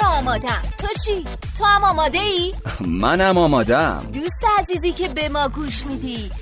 که آمادم تو چی؟ تو هم آماده ای؟ منم آمادم دوست عزیزی که به ما گوش میدی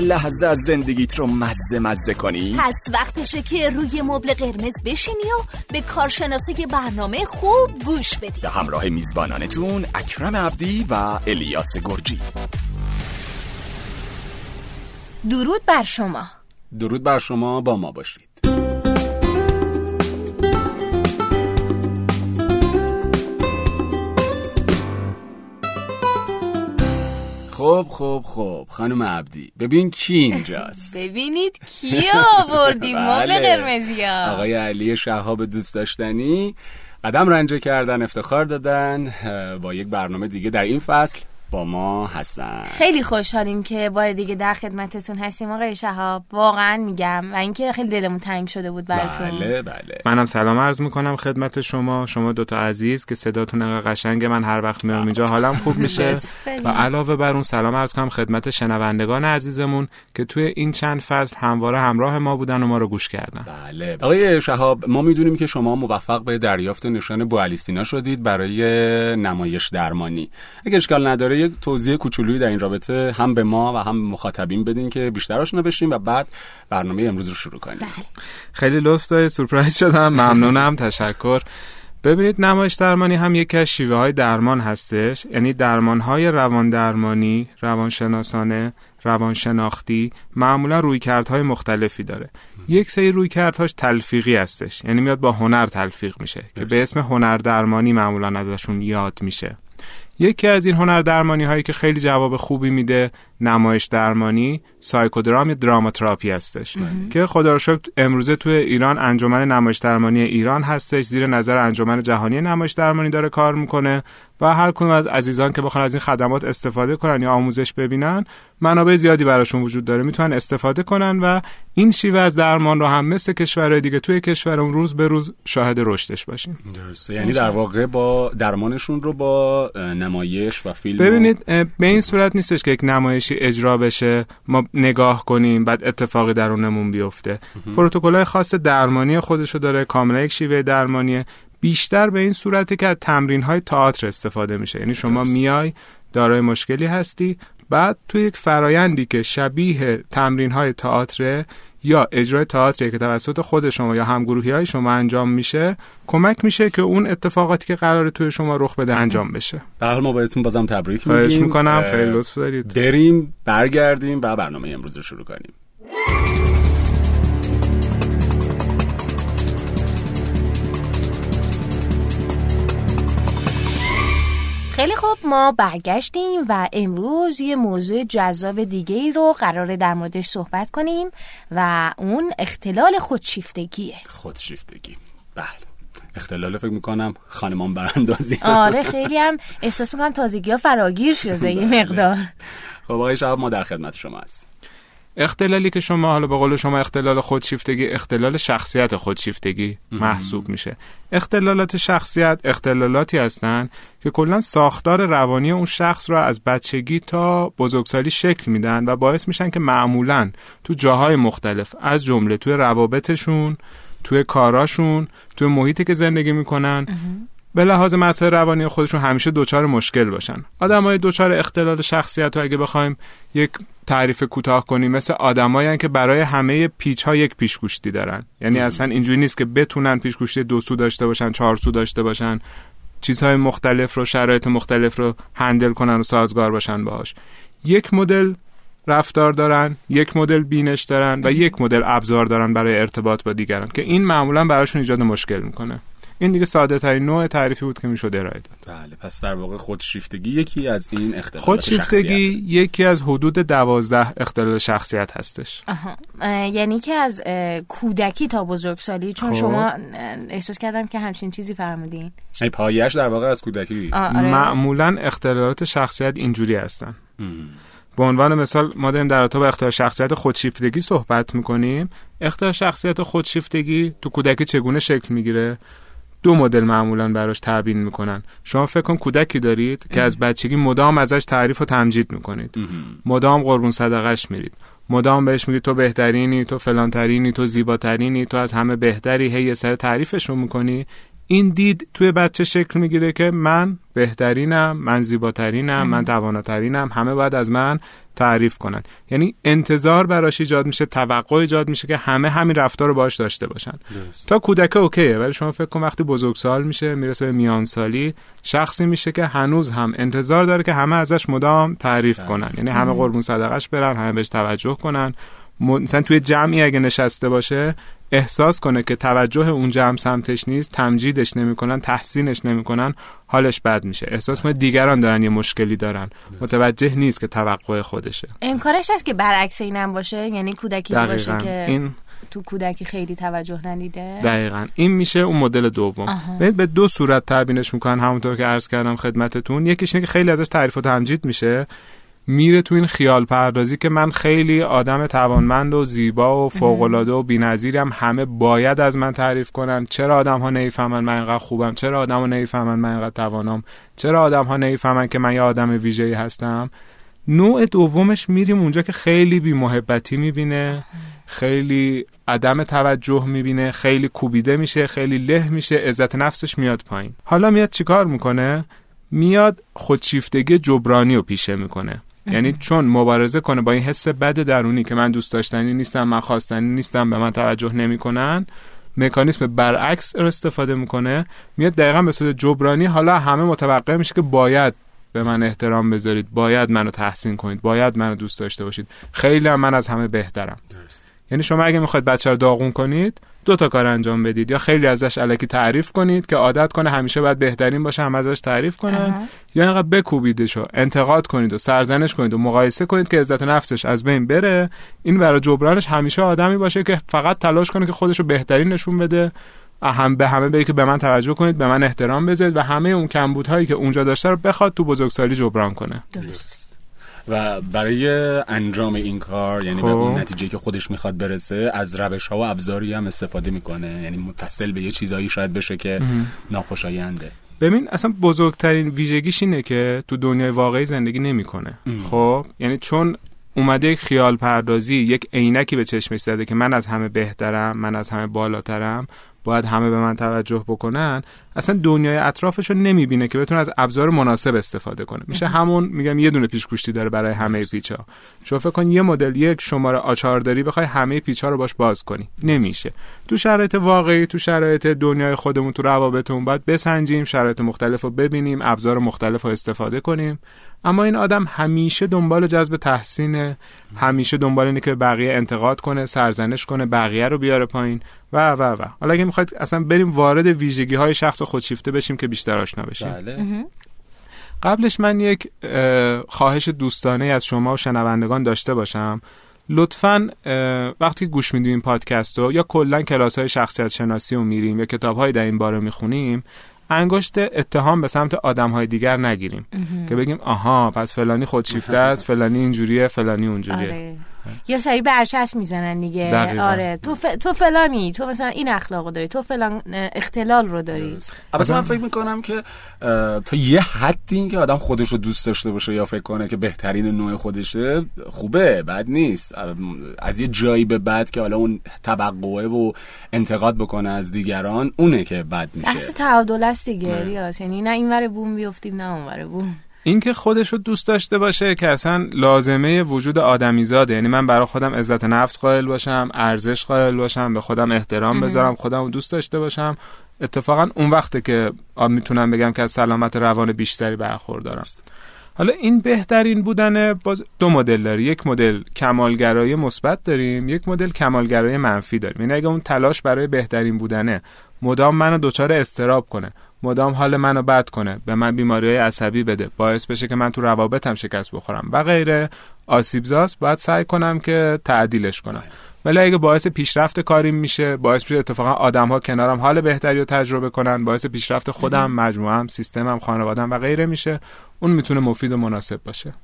لحظه از زندگیت رو مزه مزه کنی؟ پس وقتشه که روی مبل قرمز بشینی و به کارشناسای برنامه خوب گوش بدی. به همراه میزبانانتون اکرم عبدی و الیاس گرجی. درود بر شما. درود بر شما با ما باشید. خب خب خب. خانم عبدی ببین کی اینجاست. ببینید کی آوردیم مبل بله. قرمزی ها آقای علی شهاب دوست داشتنی. قدم رنجه کردن افتخار دادن با یک برنامه دیگه در این فصل. با ما هستن. خیلی خوشحالیم که بار دیگه در خدمتتون هستیم آقای شهاب. واقعا میگم و اینکه خیلی دلمون تنگ شده بود براتون. بله بله. منم سلام عرض می‌کنم خدمت شما. شما دوتا عزیز که صداتون انقدر قشنگه من هر وقت میام اینجا حالم خوب میشه. و علاوه بر اون سلام عرض کنم خدمت شنوندگان عزیزمون که توی این چند فصل همواره همراه ما بودن و ما رو گوش کردن. بله. آقای شهاب ما می‌دونیم که شما موفق به دریافت نشان بوالی سینا شدید برای نمایش درمانی. اگه اشکال نداره یک توضیح کوچولویی در این رابطه هم به ما و هم به مخاطبین بدین که بیشتر آشنا بشیم و بعد برنامه امروز رو شروع کنیم. خیلی لطف دارید. سورپرایز شدم. ممنونم. تشکر. ببینید نمایش درمانی هم یکی از شیوه های درمان هستش. یعنی درمان های روان درمانی روانشناسانه روانشناختی معمولا رویکردهای مختلفی داره. یک سری رویکردهاش تلفیقی هستش. یعنی میاد با هنر تلفیق میشه که به اسم هنر درمانی معمولا ازشون یاد میشه. یکی از این هنر درمانی هایی که خیلی جواب خوبی میده نمایش درمانی سایکودرام یا دراماتراپی هستش که خدا رو شکر امروزه توی ایران انجمن نمایش درمانی ایران هستش زیر نظر انجمن جهانی نمایش درمانی داره کار می‌کنه. و هر کدوم از عزیزان که بخوان از این خدمات استفاده کنن یا آموزش ببینن منابع زیادی براشون وجود داره. می‌تونن استفاده کنن و این شیوه از درمان رو هم مثل کشورهای دیگه توی کشورمون روز به روز شاهد رشدش باشیم. درسته. یعنی در واقع با درمانشون رو با نمایش و فیلم ببینید به این صورت نیستش که یک نمایشی اجرا بشه ما نگاه کنیم بعد اتفاقی درونمون بیفته. پروتکل‌های خاص درمانی خودشو داره کاملا یک شیوه درمانیه. بیشتر به این صورته که از تمرین‌های تئاتر استفاده میشه. یعنی شما میای دارای مشکلی هستی بعد تو یک فرایندی که شبیه تمرین‌های تئاتر یا اجرای تئاتری که توسط خود شما یا همگروهی های شما انجام میشه کمک میشه که اون اتفاقاتی که قراره توی شما رخ بده انجام بشه. به ما بهتون بازم تبریک خواهش میگیم. می‌کنم. اه، خیلی لطف دارید. بریم برگردیم و برنامه امروز رو شروع کنیم. خیلی خوب ما برگشتیم و امروز یه موضوع جذاب دیگه ای رو قراره در موردش صحبت کنیم و اون اختلال خودشیفتگیه. خودشیفتگی. بله. اختلال فکر می‌کنم خانمان براندازی. آره خیلی هم احساس می‌کنم تازگی ها فراگیر شده یه مقدار. خب آقای شهاب ما در خدمت شما هستیم. اختلالی که شما حالا به قول شما اختلال خودشیفتگی اختلال شخصیت خودشیفتگی محسوب میشه. اختلالات شخصیت اختلالاتی هستند که کلا ساختار روانی اون شخص را از بچگی تا بزرگسالی شکل میدن و باعث میشن که معمولا تو جاهای مختلف از جمله توی روابطشون توی کاراشون توی محیطی که زندگی می‌کنن به لحاظ مسائل روانی خودشون همیشه دوچار مشکل باشن. آدمای دوچار اختلال شخصیت رو اگه بخوایم یک تعریف کوتاه کنیم مثل آدمایی که برای همه پیچ ها یک پیشگوشتی دارن. یعنی اصلا اینجوری نیست که بتونن پیشگوشتی دو سو داشته باشن چهار سو داشته باشن. چیزهای مختلف رو شرایط مختلف رو هندل کنن و سازگار باشن باهاش. یک مدل رفتار دارن یک مدل بینش دارن و یک مدل ابزار دارن برای ارتباط با دیگران که این معمولا براشون ایجاد مشکل می‌کنه. این دیگه ساده ترین نوع تعریفی بود که می‌شد ارائه داد بله پس در واقع خودشیفتگی یکی از این اختلالات خودشیفتگی شخصیت. یکی از حدود دوازده اختلال شخصیت هستش آها. یعنی که از کودکی تا بزرگسالی چون خب. شما احساس کردم که همچین چیزی فرمودین یعنی پایش در واقع از کودکی آره. معمولا اختلالات شخصیت اینجوری هستن به عنوان مثال ما داریم در رابطه با اختلال شخصیت خودشیفتگی صحبت می‌کنیم اختلال شخصیت خودشیفتگی تو کودکی چگونه شکل می‌گیره دو مدل معمولا براش تعبین می‌کنن. شما فکر کن کودکی دارید که از بچگی مدام ازش تعریف و تمجید می‌کنید. مدام قربون صدقش میرید. مدام بهش میگی تو بهترینی تو فلانترینی تو زیباترینی تو از همه بهتری هی یه سر تعریفش رو می‌کنی. این دید توی بچه شکل می‌گیره که من بهترینم من زیباترینم من تواناترینم همه باید از من تعریف کنن. یعنی انتظار براش ایجاد میشه توقع ایجاد میشه که همه همین رفتار رو باش داشته باشن. دست. تا کودک اوکیه ولی شما فکر کن وقتی بزرگسال میشه می‌رسه به میان سالی شخصی میشه که هنوز هم انتظار داره که همه ازش مدام تعریف ده. کنن. یعنی همه قربون صدقش برن همه بهش توجه کنن. مثلا توی جمعی اگه نشسته باشه احساس کنه که توجه اون جمع سمتش نیست تمجیدش نمی‌کنن تحسینش نمی‌کنن حالش بد میشه. احساس کنه دیگران دارن یه مشکلی دارن. متوجه نیست که توقع خودشه. امکانش هست که برعکس اینم باشه؟ یعنی کودکی باشه که این تو کودکی خیلی توجه ندیده؟ دقیقا. این میشه اون مدل دوم. ببینید به دو صورت تبیینش می‌کنن. همونطور که عرض کردم خدمتتون. یکیش اینه که خیلی ازش تعریف و تمجید میشه. میره تو این خیال پردازی که من خیلی آدم توانمند و زیبا و فوق‌العاده و بی‌نظیرم همه باید از من تعریف کنن. چرا آدم ها نمی‌فهمن من اینقدر خوبم؟ چرا آدم ها نمی‌فهمن من اینقدر توانم چرا آدم ها نمی‌فهمن که من یه آدم ویژه‌ای هستم؟ نوع دومش میریم اونجا که خیلی بی‌محبتی می‌بینه خیلی عدم توجه می‌بینه خیلی کوبیده میشه خیلی له میشه عزت نفسش میاد پایین. حالا میاد چیکار می‌کنه؟ میاد خودشیفتگی جبرانی رو پیشه می‌کنه. یعنی چون مبارزه کنه با این حس بد درونی که من دوست داشتنی نیستم من خواستنی نیستم به من توجه نمی‌کنن مکانیسم برعکس رو استفاده می‌کنه میاد دقیقا به صورت جبرانی حالا همه متوقع میشه که باید به من احترام بذارید باید منو تحسین کنید باید منو دوست داشته باشید خیلی هم من از همه بهترم درست. یعنی شما اگه می‌خواید بچه رو داغون کنید دو تا کار انجام بدید. یا خیلی ازش علکی تعریف کنید که عادت کنه همیشه باید بهترین باشه هم ازش تعریف کنن. اه. یا اینقدر بکوبیدشو انتقاد کنید و سرزنش کنید و مقایسه کنید که عزت نفسش از بین بره. این برای جبرانش همیشه آدمی باشه که فقط تلاش کنه که خودش رو بهترین نشون بده. هم به همه بگه که به من توجه کنید به من احترام بذارید و همه اون کمبودهایی که اونجا داشته رو بخواد تو بزرگسالی جبران کنه. درست. و برای انجام این کار یعنی خب. به اون نتیجه که خودش می‌خواد برسه از روش ها و ابزاری هم استفاده می‌کنه. یعنی متصل به یه چیزایی شاید بشه که ناخوشاینده. ببین اصلا بزرگترین ویژگیش اینه که تو دنیای واقعی زندگی نمی‌کنه. خب؟ یعنی چون اومده یک خیال پردازی یک عینکی به چشمش زده که من از همه بهترم من از همه بالاترم باید همه به من توجه بکنن اصلا دنیای اطرافش رو نمی‌بینه که بتونه از ابزار مناسب استفاده کنه. میشه همون میگم یه دونه پیچ داره برای همه پیچا. شما فکر کن یه مدل یک شماره آچار داری بخوای همه پیچا رو باش باز کنی. نمیشه. تو شرایط واقعی تو شرایط دنیای خودمون تو روابطمون باید بسنجیم شرایط مختلف رو ببینیم ابزار مختلف رو استفاده کنیم. اما این آدم همیشه دنبال جذب تحسینه همیشه دنبال اینه که بقیه انتقاد کنه سرزنش کنه بقیه رو بیاره پایین. و و و. حالا اگه می‌خواید اصلا بریم وارد ویژگی های شخص خودشیفته بشیم که بیشتر آشنا بشیم. بله. قبلش من یک خواهش دوستانه از شما و شنوندگان داشته باشم. لطفا وقتی گوش میدیم این پادکست رو یا کلا کلاس های شخصیت شناسی رو میریم یا کتاب های در این باره می‌خونیم انگشت اتهام به سمت آدم های دیگر نگیریم. که بگیم آها پس فلانی خودشیفته است فلانی اینجوریه فلانی اونجوریه. آره. یا سری برچسب می‌زنن دیگه. دقیقا. آره. تو, ف... تو فلانی تو مثلا این اخلاقو داری تو فلان اختلال رو داری. البته من فکر می‌کنم که تا یه حدی این که آدم خودش رو دوست داشته باشه یا فکر کنه که بهترین نوع خودشه خوبه بد نیست. از یه جایی به بعد که حالا اون توقعه و انتقاد بکنه از دیگران اونه که بد میشه. بحث تعادل است دیگه ریاض. یعنی نه اینور بوم بیفتیم نه اونور بوم. اینکه خودش رو دوست داشته باشه که اصلا لازمه وجود آدمیزاده. یعنی من برای خودم عزت نفس قائل باشم ارزش قائل باشم به خودم احترام بذارم خودم رو دوست داشته باشم. اتفاقا اون وقته که می‌تونم بگم که از سلامت روان بیشتری برخوردارم. حالا این بهترین بودن باز دو مدل داره یک مدل کمالگرایی مثبت داریم یک مدل کمالگرایی منفی داریم. یعنی اگه اون تلاش برای بهترین بودنه مدام منو دچار استراب کنه. مدام حال منو بد کنه. به من بیماری های عصبی بده. باعث بشه که من تو روابطم شکست بخورم. و غیره. آسیبزاست باید سعی کنم که تعدیلش کنم. ولی اگه باعث پیشرفت کاریم میشه باعث میشه اتفاقا آدم ها کنارم حال بهتری رو تجربه کنن باعث پیشرفت خودم مجموعم سیستمم خانوادم و غیره میشه اون می‌تونه مفید و مناسب باشه.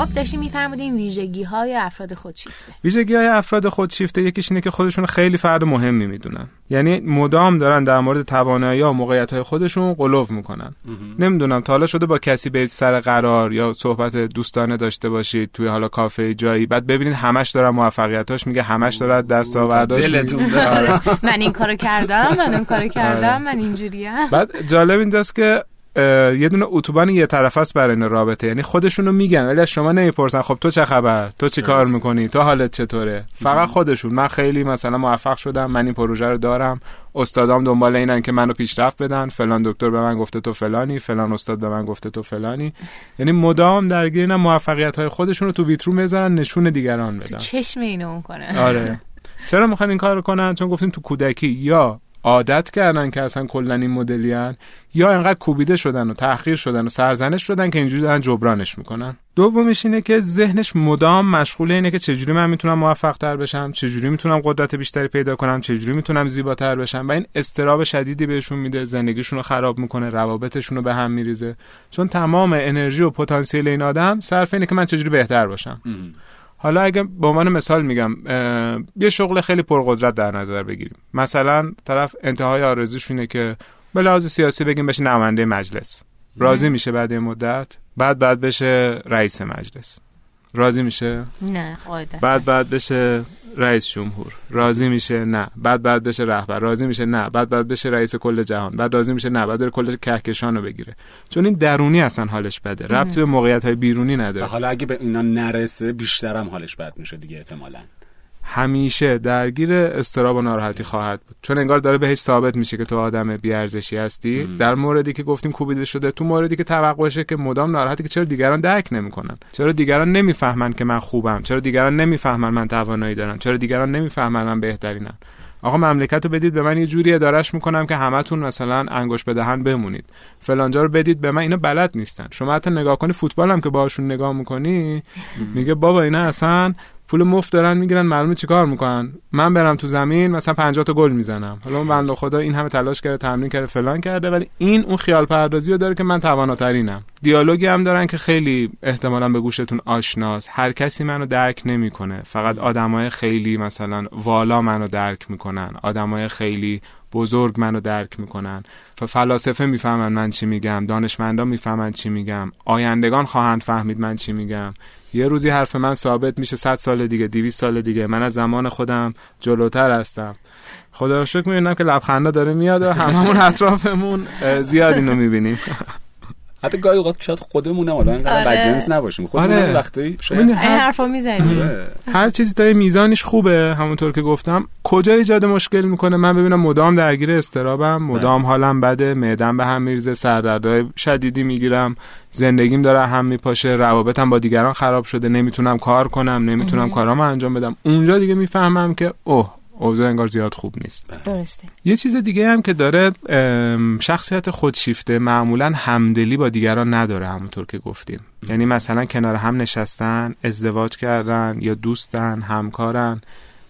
خب داشتیم میفرمودیم ویژگی های افراد خودشیفته. ویژگی های افراد خودشیفته یکیش اینه که خودشون خیلی فرد مهمی می‌دونن. یعنی مدام دارن در مورد توانایی و موقعیت های خودشون قلوف می‌کنن. نمی‌دونم تا حالا شده با کسی برید سر قرار یا صحبت دوستانه داشته باشید توی حالا کافه جایی بعد ببینید همش داره موفقیتاش میگه همش داره دستاورداش دلتون آره. من این کارو کردم من اون کارو کردم من اینجوریم بعد جالب اینجاست که یه دونه اتوبان یه طرف است برای این رابطه. یعنی خودشونو میگن ولی شما نمی‌پرسن. خب تو چه خبر؟ تو چی کار می‌کنی؟ تو حالت چطوره؟ فقط خودشون. من خیلی مثلا موفق شدم. من این پروژه رو دارم. استادام دنبال اینن که منو پیشرفت بدن. فلان دکتر به من گفته تو فلانی. فلان استاد به من گفته تو فلانی. یعنی مدام درگیر اینن موفقیت های خودشون رو تو ویترو بذارن نشون دیگران بدن. چشم اینو کنه. آره. چرا می‌خوان این کار رو کنن؟ چون گفتیم تو کودکی. یا عادت کردن که اصلا کلا این مدلیان یا انقدر کوبیده شدن و تأخیر شدن و سرزنش شدن که اینجوری دارن جبرانش می‌کنن. دومیش اینه که ذهنش مدام مشغول اینه که چجوری من می‌تونم موفق تر بشم چجوری می‌تونم قدرت بیشتری پیدا کنم چجوری می‌تونم زیباتر بشم و این استراب شدیدی بهشون میده زندگیشون رو خراب می‌کنه روابطشون رو به هم میریزه. چون تمام انرژی و پتانسیل این آدم صرف اینه که من چجوری بهتر باشم. حالا اگه به عنوان مثال میگم یه شغل خیلی پرقدرت در نظر بگیریم. مثلا طرف انتهای آرزوش اینه که به لحاظ سیاسی بگیم بشه نماینده مجلس. راضی میشه بعد یه مدت؟ بعد بعد بشه رئیس مجلس. راضی میشه؟ نه قاعدتا. بعد بعد بشه رئیس جمهور. راضی میشه؟ نه. بعد بعد بشه رهبر. راضی میشه؟ نه. بعد بعد بشه رئیس کل جهان. بعد راضی میشه؟ نه. بعد بره کل کهکشان رو بگیره. چون این درونی اصلا حالش بده. ربطی به موقعیت های بیرونی و نداره حالا اگه به اینا نرسه بیشترم حالش بد میشه دیگه احتمالاً. همیشه درگیر استراب و ناراحتی خواهد بود. چون انگار داره بهش ثابت میشه که تو آدم بیارزشی هستی. در موردی که گفتیم کوبیده شده تو موردی که توقعشه که مدام ناراحتی که چرا دیگران درک نمی‌کنن؟ چرا دیگران نمی‌فهمن که من خوبم؟ چرا دیگران نمی‌فهمن من توانایی دارم؟ چرا دیگران نمی‌فهمن من بهترینم؟ آقا مملکت رو بدید به من یه جوری ادارش می‌کنم که همتون مثلا انگوش به دهن بمونید. فلانجا رو بدید به من اینا بلد نیستن. شما حتی نگاه کنی فوتبال هم که باهاشون نگاه می‌کنی میگه بابا اینا اصلا پول مفت دارن می‌گیرن معلومه چیکار می‌کنن. من برم تو زمین مثلا 50 تا گل می‌زنم. حالا اون بنده خدا این همه تلاش کرده تمرین کرده فلان کرده ولی این اون خیال پردازی رو داره که من تواناترینم. دیالوگی هم دارن که خیلی احتمالا به گوشتون آشناست. هر کسی منو درک نمی‌کنه. فقط آدمای خیلی مثلا والا منو درک می‌کنن. آدمای خیلی بزرگ منو درک می‌کنن. فلاسفه می‌فهمن من چی میگم. دانشمندان می‌فهمن چی میگم. آیندگان خواهند فهمید من چی میگم. یه روزی حرف من ثابت میشه 100 سال دیگه 200 سال دیگه. من از زمان خودم جلوتر هستم. خدا شکر می‌بینم که لبخنده داره میاد و هممون اطرافمون زیاد اینو می‌بینیم. حتی گاهی اوقات شاید خودمونم حالا اینقدر آره. بدجنس نباشیم خودمون آره. آره. وقتی شاید ببین، این حرفا می‌زنی آره. هر چیزی تا میزانش خوبه همونطور که گفتم کجا ایجاد مشکل می‌کنه من ببینم مدام درگیر استرابم مدام حالم بده معدم به هم میریزه سردردهای شدیدی می‌گیرم زندگیم داره هم میپاشه روابطم با دیگران خراب شده نمی‌تونم کار کنم نمی‌تونم کارامو انجام بدم اونجا دیگه می‌فهمم که اوه اوضاع انگار زیاد خوب نیست. درسته. یه چیز دیگه هم که داره شخصیت خودشیفته معمولا همدلی با دیگران نداره همونطور که گفتیم. یعنی مثلا کنار هم نشستن ازدواج کردن یا دوستن همکارن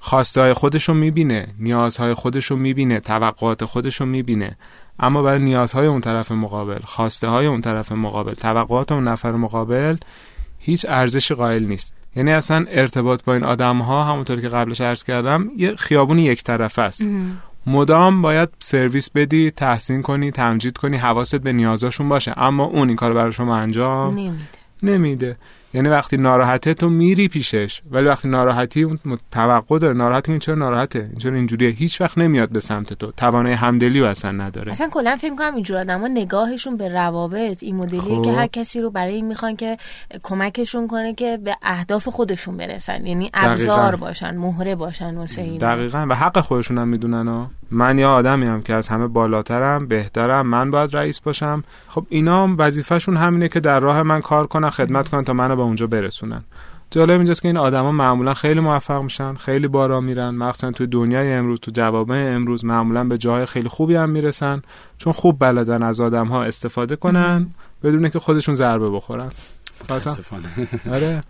خواسته های خودشو می‌بینه نیازهای خودشو می‌بینه توقعات خودشو می‌بینه. اما برای نیازهای اون طرف مقابل خواسته های اون طرف مقابل توقعات اون نفر مقابل هیچ ارزش قائل نیست. یعنی اصلا ارتباط با این آدم ها همونطور که قبلش عرض کردم یه خیابون یک طرفه است. مدام باید سرویس بدی تحسین کنی تمجید کنی حواست به نیازاشون باشه. اما اون این کار برای شما انجام نمیده. نمیده. یعنی وقتی ناراحته تو میری پیشش ولی وقتی ناراحتی اون توقع داره. ناراحتی این چرا ناراحته؟ این چرا اینجوریه؟ هیچ وقت نمیاد به سمت تو. توانای همدلی و اصلا نداره. اصلا کلا فکر کنم اینجور آدما نگاهشون به روابط این مدلیه خب. که هر کسی رو برای این می‌خوان که کمکشون کنه که به اهداف خودشون برسن. یعنی ابزار. باشن مهره باشن واسه این. دقیقا. و حق خودشون هم می‌دونن من یا آدمی هم که از همه بالاترم بهترم من باید رئیس باشم. خب اینا هم وظیفهشون همینه که در راه من کار کنن خدمت کنن تا منو به اونجا برسونن. جالب اینجاست که این آدما معمولا خیلی موفق میشن خیلی بالا میرن مخصوصا توی دنیای امروز تو جوامع امروز معمولا به جاهای خیلی خوبی هم می‌رسن. چون خوب بلدن از آدم ها استفاده کنن بدون که خودشون ضربه بخورن. آره.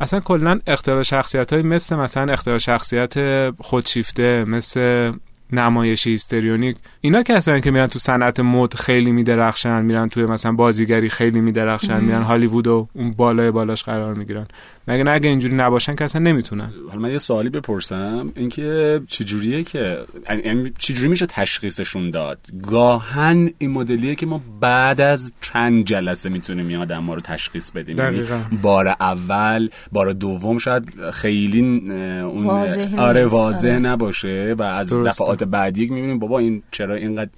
اصلا کلا اختیار شخصیت های مثل مثلا اختیار شخصیت خودشیفته مثل نمایشی هیستریونیک اینا کسایی که میرن تو صنعت مد خیلی میدرخشن میرن توی مثلا بازیگری خیلی میدرخشن میرن هالیوود و اون بالای بالاش قرار می‌گیرن مگه نه اگه اینجوری نباشن که اصلا نمی‌تونن حالا من یه سوالی بپرسم اینکه چجوریه که یعنی چجوری میشه تشخیصشون داد گاهن این مدلیه که ما بعد از چند جلسه می‌تونیم این آدم رو تشخیص بدیم یعنی دقیقاً. بار اول بار دوم شاید خیلی اون واضح آره. واضح آره. نباشه و از. دفعات بعدی می‌بینیم بابا این چرا اینقدر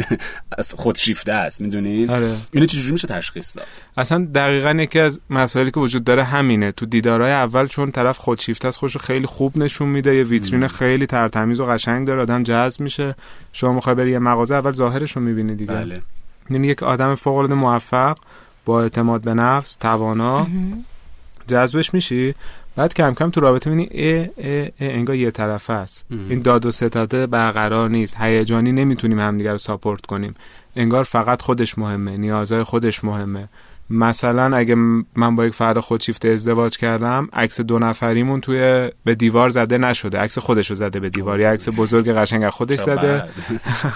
از خودشیفته است می‌دونین آره. اینو چجوری میشه تشخیص داد؟ اصلا دقیقا یکی از مسائلی که وجود داره همینه. تو دیدارهای اول چون طرف خودشیفته است خوشو خیلی خوب نشون میده یه ویترین خیلی ترتمیز و قشنگ داره آدم جذب میشه. شما می‌خوای بری یه مغازه اول ظاهرش رو می‌بینی دیگه. بله. یعنی یک آدم فوق العاده موفق با اعتماد به نفس توانا جذبش میشی. بعد کم کم تو رابطه می‌بینی اه اه اه انگار یه طرفه است. این داد و ستاده برقرار نیست. هیجانی نمی‌تونیم همدیگه رو ساپورت کنیم. انگار فقط خودش مهمه نیازهای خودش مهمه. مثلا اگه من با یک فرد خودشیفته ازدواج کردم عکس دو نفریمون توی به دیوار زده نشده. عکس خودش رو زده به دیوار. یه عکس بزرگ قشنگ از خودش زده.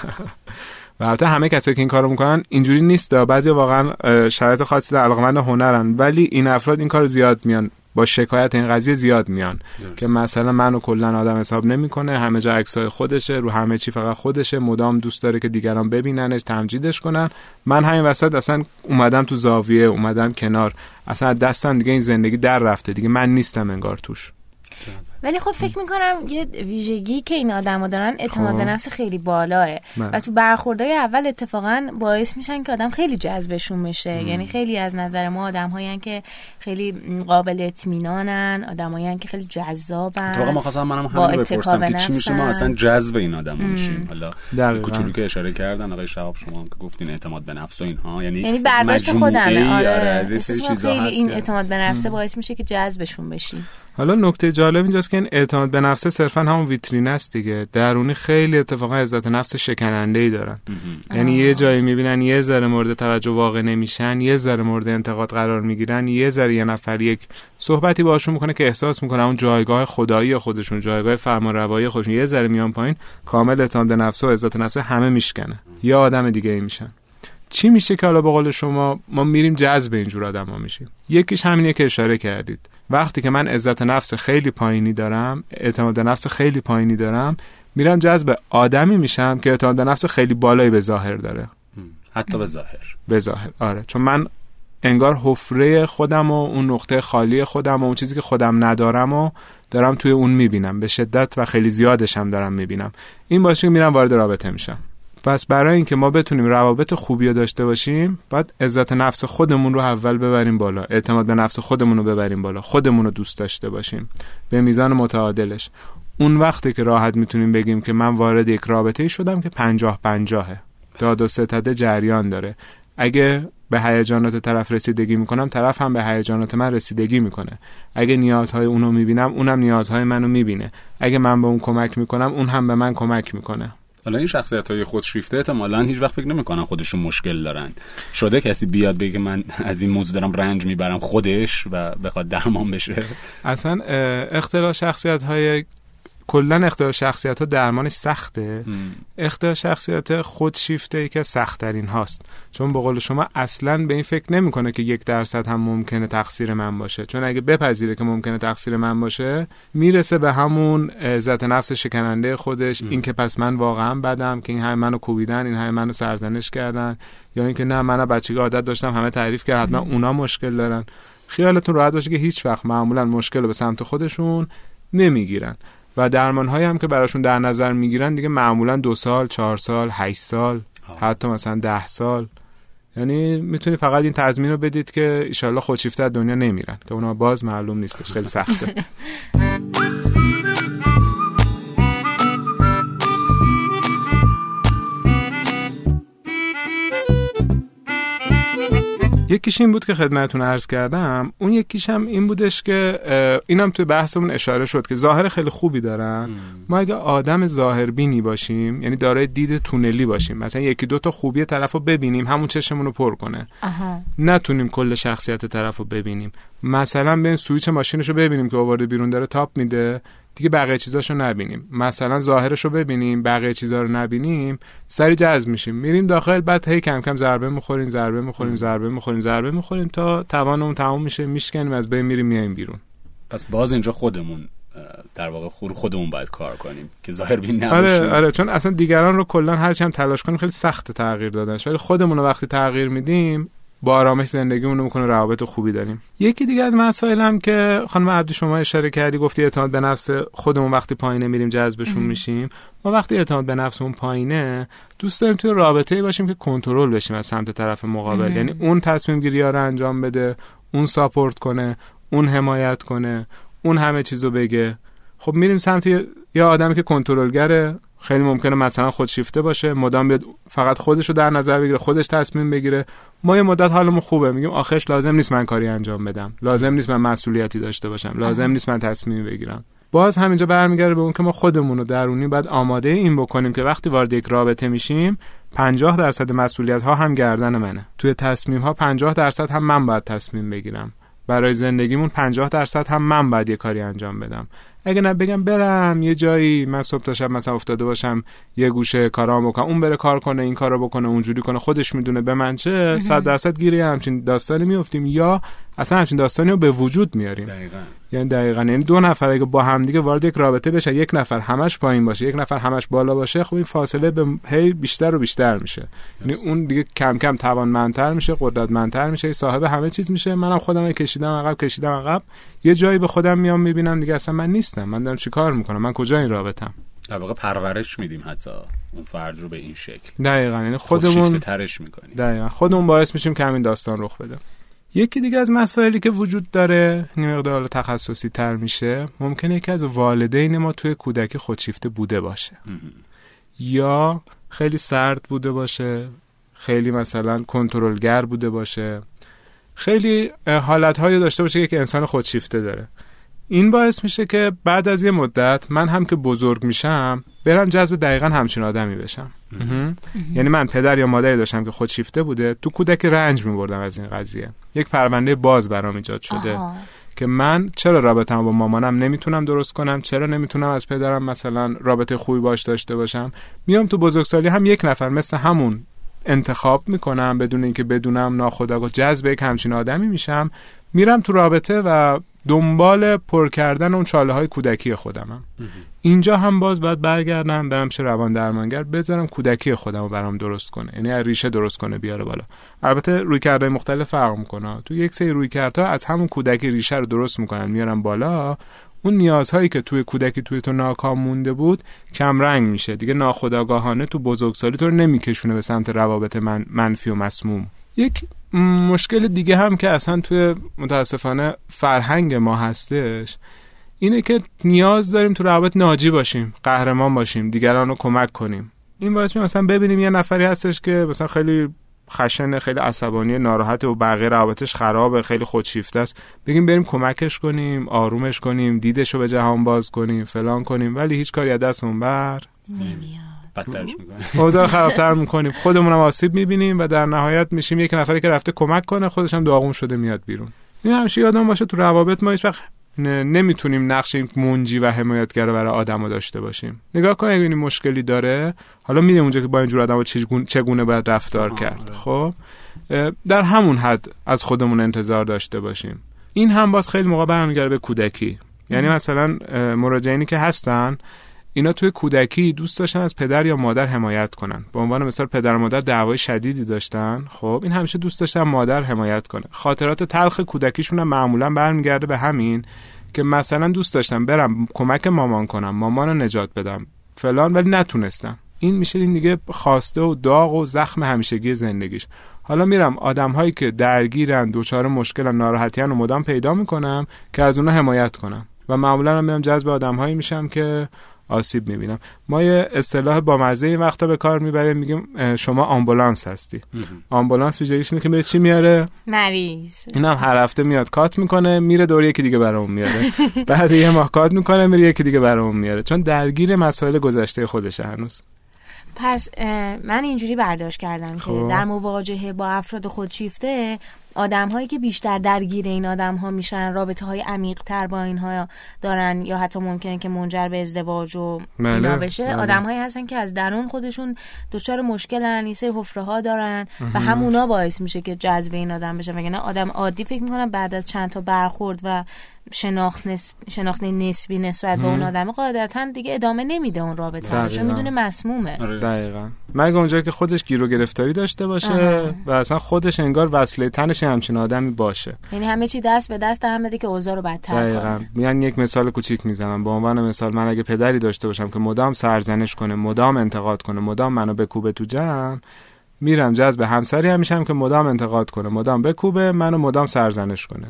و البته همه کسایی که این کارو می‌کنن اینجوری نیست. بعضی واقعا شرایط خاصی در علاقمند هنرن. ولی این افراد این کار زیاد میان. با شکایت این قضیه زیاد میان. درست. که مثلا منو کلا آدم حساب نمی‌کنه همه جا عکسای خودشه رو همه چی فقط خودشه مدام دوست داره که دیگران ببیننش تمجیدش کنن. من همین وسط اصلا اومدم تو زاویه اومدم کنار. اصلا دستم دیگه این زندگی در رفته دیگه من نیستم انگار توش. ولی خب فکر می‌کنم یه ویژگی که این آدما دارن اعتماد خب. به نفس خیلی بالاه. بله. و تو برخوردهای اول اتفاقا باعث میشن که آدم خیلی جذبشون بشه. یعنی خیلی از نظر ما آدم که خیلی قابل اطمینانن آدمایی که خیلی جذابن اتفاقا ما خواستم منم همین بپرسم که چی میشه؟ ما. اصلا جذب این آدم میشیم. حالا. کوچولو که اشاره کردن آقای شهاب شما هم که گفتین اعتماد به نفس و اینها یعنی یعنی برداشت خودمه. آره، آره. از چیزا خیلی این که- اعتماد به نفسه باعث میشه که جذبشون بشی حالا نکته جالب اینجاست که این اعتماد به نفس صرفا همون ویترین است دیگه. درونی خیلی اتفاقا عزت نفس شکننده ای دارن یعنی یه جایی می‌بینن یه ذره مورد توجه واقع نمیشن یه ذره مورد انتقاد قرار می‌گیرن یه ذره یه نفر یک صحبتی باشون می‌کنه که احساس می‌کنه اون جایگاه خدایی خودشون جایگاه فرمانروایی خودشون. یه ذره میان پایین کامل اعتماد به نفس و عزت نفس همه میشکنه. یه آدم دیگه ای میشن. چی میشه که حالا به قول شما ما میریم جذب اینجور آدم ها میشیم؟ یکیش همینه که اشاره کردید. وقتی که من عزت نفس خیلی پایینی دارم اعتماد به نفس خیلی پایینی دارم میرم جذب آدمی میشم که اعتماد به نفس خیلی بالایی به ظاهر داره. حتی به ظاهر. به ظاهر آره. چون من انگار حفره خودم و اون نقطه خالی خودم و اون چیزی که خودم ندارم و دارم توی اون می‌بینم. به شدت و خیلی زیادش هم دارم می‌بینم. این باشه که میرم وارد رابطه میشم. پس برای اینکه ما بتونیم روابط خوبی رو داشته باشیم باید عزت نفس خودمون رو اول ببریم بالا. اعتماد به نفس خودمون رو ببریم بالا. خودمون رو دوست داشته باشیم. به میزان متعادلش. اون وقتی که راحت می‌تونیم بگیم که من وارد یک رابطه شدم که پنجاه پنجاهه. داد و ستده جریان داره. اگه به هیجانات طرف رسیدگی می‌کنم طرف هم به هیجانات من رسیدگی می‌کنه. اگه نیازهای اونو می‌بینم اونم نیازهای منو می‌بینه. اگه من به اون کمک می‌کنم اون هم به من کمک می‌کنه. حالا این شخصیت های خودشیفته احتمالا هیچ وقت فکر نمی‌کنن خودشون مشکل دارن. شده کسی بیاد بگه من از این موضوع دارم رنج می‌برم خودش و بخواد درمان بشه؟ اصلا اه، اختلاف شخصیت های کلا اختلاف شخصیت ها درمانش سخته. اختلاف شخصیت خودشیفته ای که سخت ترین هاست. چون به قول شما اصلا به این فکر نمی‌کنه که یک درصد هم ممکنه تقصیر من باشه. چون اگه بپذیره که ممکنه تقصیر من باشه می‌رسه به همون عزت نفس شکننده خودش این که پس من واقعا بدم که این همه منو کوبیدن این همه منو سرزنش کردن یا اینکه نه من بچگی عادت داشتم همه تعریف کردن حتما اونا مشکل دارن. خیالتون راحت باشه که هیچ وقت معمولا مشکل رو به سمت خودشون نمی‌گیرن. و درمان هایی هم که براشون در نظر می‌گیرن دیگه معمولا دو سال چهار سال هشت سال حتی مثلا ده سال. یعنی می‌تونی فقط این تضمین رو بدید که ایشالله خودشیفته از دنیا نمیرن که اونا باز معلوم نیستش خیلی سخته. یکیش این بود که خدمتتون عرض کردم اون یکیش هم این بودش که اینم توی بحثمون اشاره شد که ظاهر خیلی خوبی دارن. ما اگه آدم ظاهر بینی باشیم یعنی دارای دید تونلی باشیم مثلا یکی دو تا خوبی طرف رو ببینیم همون چشمون رو پر کنه. نتونیم کل شخصیت طرف رو ببینیم. مثلا به سویچ ماشینش رو ببینیم که آورده بیرون داره تاپ میده. دیگه بقیه چیزاشو نبینیم. مثلا ظاهرش رو ببینیم بقیه چیزا رو نبینیم سری جذب میشیم. میریم داخل بعد هی کم کم ضربه می‌خوریم ضربه می‌خوریم ضربه می‌خوریم ضربه می‌خوریم تا توانمون تمام میشه میشکنیم از بین میریم میایم بیرون. پس باز اینجا خودمون در واقع خور خودمون باید کار کنیم که ظاهر بین نباشیم. آره آره چون اصلا دیگران رو کلا هر هم تلاش کنیم خیلی سخت تغییر دادنش. ولی خودمون رو وقتی تغییر میدیم با آرامش زندگیمون رو می‌کنه روابط خوبی داریم. یکی دیگه از مسائلم که خانم عبدی شما اشاره کردی گفتی اعتماد به نفس خودمون وقتی پایینه میریم جذبشون میشیم. ما وقتی اعتماد به نفسمون پایینه دوست داریم توی رابطه باشیم که کنترل بشیم از سمت طرف مقابل. یعنی اون تصمیم گیری رو انجام بده اون ساپورت کنه اون حمایت کنه اون همه چیزو بگه. خب میریم سمت یه آدمی که کنترلگره خیلی ممکنه مثلا خودشیفته باشه. مدام بیاد فقط خودش رو در نظر بگیره خودش تصمیم بگیره. ما یه مدت حالمون خوبه. میگیم آخش لازم نیست من کاری انجام بدم. لازم نیست من مسئولیتی داشته باشم. لازم نیست من تصمیم بگیرم. باز همینجا برمیگرده به اون که ما خودمون رو درونی باید آماده این بکنیم که وقتی وارد یک رابطه میشیم 50 درصد مسئولیت ها هم گردن منه. توی تصمیم ها 50 درصد هم من باید تصمیم بگیرم. برای زندگیمون 50 درصد هم من باید یه کاری انجام بدم. اگه نه بگم برم یه جایی من صبح تا شب مثلا افتاده باشم یه گوشه کارام بکنم. اون بره کار کنه این کارو بکنه اونجوری کنه خودش می‌دونه به من چه. صد درصد گیری همچین داستانی میفتیم یا اصلا همچین داستانی رو به وجود میاریم. دقیقاً. یعنی دقیقا. یعنی دو نفر اگه با همدیگه وارد یک رابطه بشه یک نفر همش پایین باشه یک نفر همش بالا باشه خب این فاصله به هی بیشتر و بیشتر میشه. یعنی اون دیگه کم کم توانمندتر میشه قدرتمندتر میشه صاحب همه چیز میشه. منم خودم کشیدم عقب کشیدم عقب. یه جایی به خودم میام می‌بینم دیگه اصلا من نیستم. من دارم چیکار می‌کنم؟ من کجا این رابطم؟ در واقع پرورش میدیم حتی. اون فرد رو به این شکل. دقیقا. یعنی خودمون ترش می‌کنیم. دقیقا. خودمون باعث میشیم که همین داستان رخ بده. یکی دیگه از مسائلی که وجود داره این مقدار تخصصی تر میشه ممکنه یکی از والدین ما توی کودکی خودشیفته بوده باشه. یا خیلی سرد بوده باشه خیلی مثلا کنترلگر بوده باشه. خیلی حالتهایی داشته باشه که انسان خودشیفته داره. این باعث میشه که بعد از یه مدت من هم که بزرگ میشم برم جذب دقیقا همچین آدمی بشم. یعنی من پدر یا مادری داشتم که خودشیفته بوده تو کودک رنج میبردم از این قضیه. یک پرونده باز برام ایجاد شده که من چرا رابطم با مامانم نمی‌تونم درست کنم؟ چرا نمی‌تونم از پدرم مثلا رابطه خوبی باش داشته باشم؟ میام تو بزرگسالی هم یک نفر مثل همون انتخاب می‌کنم بدون اینکه بدونم ناخودآگاه جذب یک همچین آدمی میشم. میرم تو رابطه و دنبال پر کردن اون چاله های کودکی خودمم. اینجا هم باز باید برگردم برم چه روان درمانگر بذارم کودکی خودم رو برام درست کنه. یعنی ریشه درست کنه بیاره بالا. البته روی کرده مختلف فرق می‌کنه. تو یک سری روی کردها از همون کودکی ریشه رو درست می‌کنن میارن بالا. اون نیازهایی که توی کودکی توی تو ناکام مونده بود کم رنگ میشه. دیگه ناخودآگاهانه تو بزرگسالی تو رو نمیکشونه به سمت روابط من منفی و مسموم. یک مشکل دیگه هم که اصلا توی متاسفانه فرهنگ ما هستش اینه که نیاز داریم تو روابط ناجی باشیم قهرمان باشیم دیگران رو کمک کنیم. این باعث مثلا ببینیم یه نفری هستش که مثلا خیلی خشن خیلی عصبانی ناراحت و بقیه روابطش خرابه خیلی خودشیفته است. بگیم بریم کمکش کنیم آرومش کنیم دیدش رو به جهان باز کنیم فلان کنیم ولی هیچ کاری از دستمون بر نمیاد. بدترش می‌کنیم اوضاع خرابتر می‌کنیم. خودمون هم آسیب می‌بینیم و در نهایت میشیم یک نفری که رفته کمک کنه خودش هم داغون شده میاد بیرون. این همیشه یادم باشه تو روابط ما هیچ وقت نمی‌تونیم نقش منجی و حمایتگر برای آدمو داشته باشیم. نگاه کن اگه مشکلی داره. حالا میدیم اونجا که با اینجور آدم چگونه باید رفتار کرد. خب؟ در همون حد از خودمون انتظار داشته باشیم. این هم باز خیلی موقع برمیگرده به کودکی. یعنی مثلا مراجعینی که هستن اینا توی کودکی دوست داشتن از پدر یا مادر حمایت کنن. به عنوان مثال پدر و مادر دعوای شدیدی داشتن. خب این همیشه دوست داشتن مادر حمایت کنه. خاطرات تلخ کودکیشون هم معمولا برمیگرده به همین که مثلا دوست داشتم برم کمک مامان کنم مامان رو نجات بدم فلان ولی نتونستم. این میشه این دیگه خواسته و داغ و زخم همیشگی زندگیش. حالا میرم آدم هایی که درگیرن دوچار مشکل ناراحتیان و مدام پیدا می‌کنم که از اونا حمایت کنم. و معمولا هم میرم جذب آدم هایی میشم که آسیب می‌بینم. ما یه اصطلاح با مزه این وقتا به کار می‌بریم میگیم شما آمبولانس هستی. آمبولانس ویژگیش اینه که میره چی میاره؟ مریض. اینم هر هفته میاد کات می‌کنه میره دور یکی دیگه برامون میاره. بعد یه ماه کات می‌کنه میره یکی دیگه برامون میاره. چون درگیر مسائل گذشته خودشه هنوز. پس من اینجوری برداشت کردم خب. که در مواجهه با افراد خودشیفته آدم هایی که بیشتر درگیر این آدم ها میشن رابطه های عمیق تر با اینها دارن یا حتی ممکنه که منجر به ازدواج و بله، اینا بشه بله. آدم هایی هستن که از درون خودشون دچار مشکلن یه سری حفره ها دارن و همونا باعث میشه که جذب این آدم بشه وگرنه آدم عادی فکر می‌کنم بعد از چند تا برخورد و شناخت نس... شناخت نسبی نسبت به اون آدم. قاعدتا دیگه ادامه نمیده اون رابطه رو. چون دقیقاً. می‌دونه مسمومه. آره. دقیقا. مگه اونجایی که خودش گیر و گرفتاری داشته باشه آها. و اصلا خودش انگار وصله تنش همچین آدمی باشه. یعنی همه چی دست به دست هم بده که اوضاع رو بدتر دقیقا. کنه میان یک مثال کوچیک می‌زنم. به عنوان مثال من اگه پدری داشته باشم که مدام سرزنش کنه مدام انتقاد کنه مدام منو بکوبه تو جمع میرم جذب همسری هم میشم که مدام انتقاد کنه مدام بکوبه منو مدام سرزنش کنه.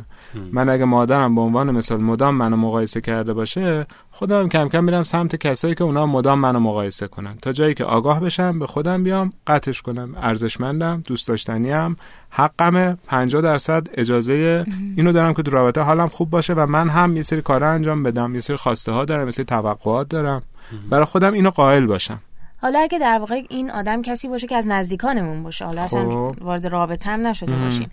من اگه مادرم به عنوان مثال مدام منو مقایسه کرده باشه خودم کم کم میرم سمت کسایی که اونا مدام منو مقایسه کنن. تا جایی که آگاه بشم به خودم بیام قطعش کنم. ارزشمندم دوست داشتنیم حقمه 50 درصد اجازه اینو دارم که تو رابطه حالم خوب باشه و من هم یه سری کارا انجام بدم یه سری خواسته ها دارم یه سری توقعات دارم. برای خودم اینو قائل باشم. حالا اگه در واقع این آدم کسی باشه که از نزدیکانمون باشه حالا اصلا خب. وارد رابطه هم نشده باشیم.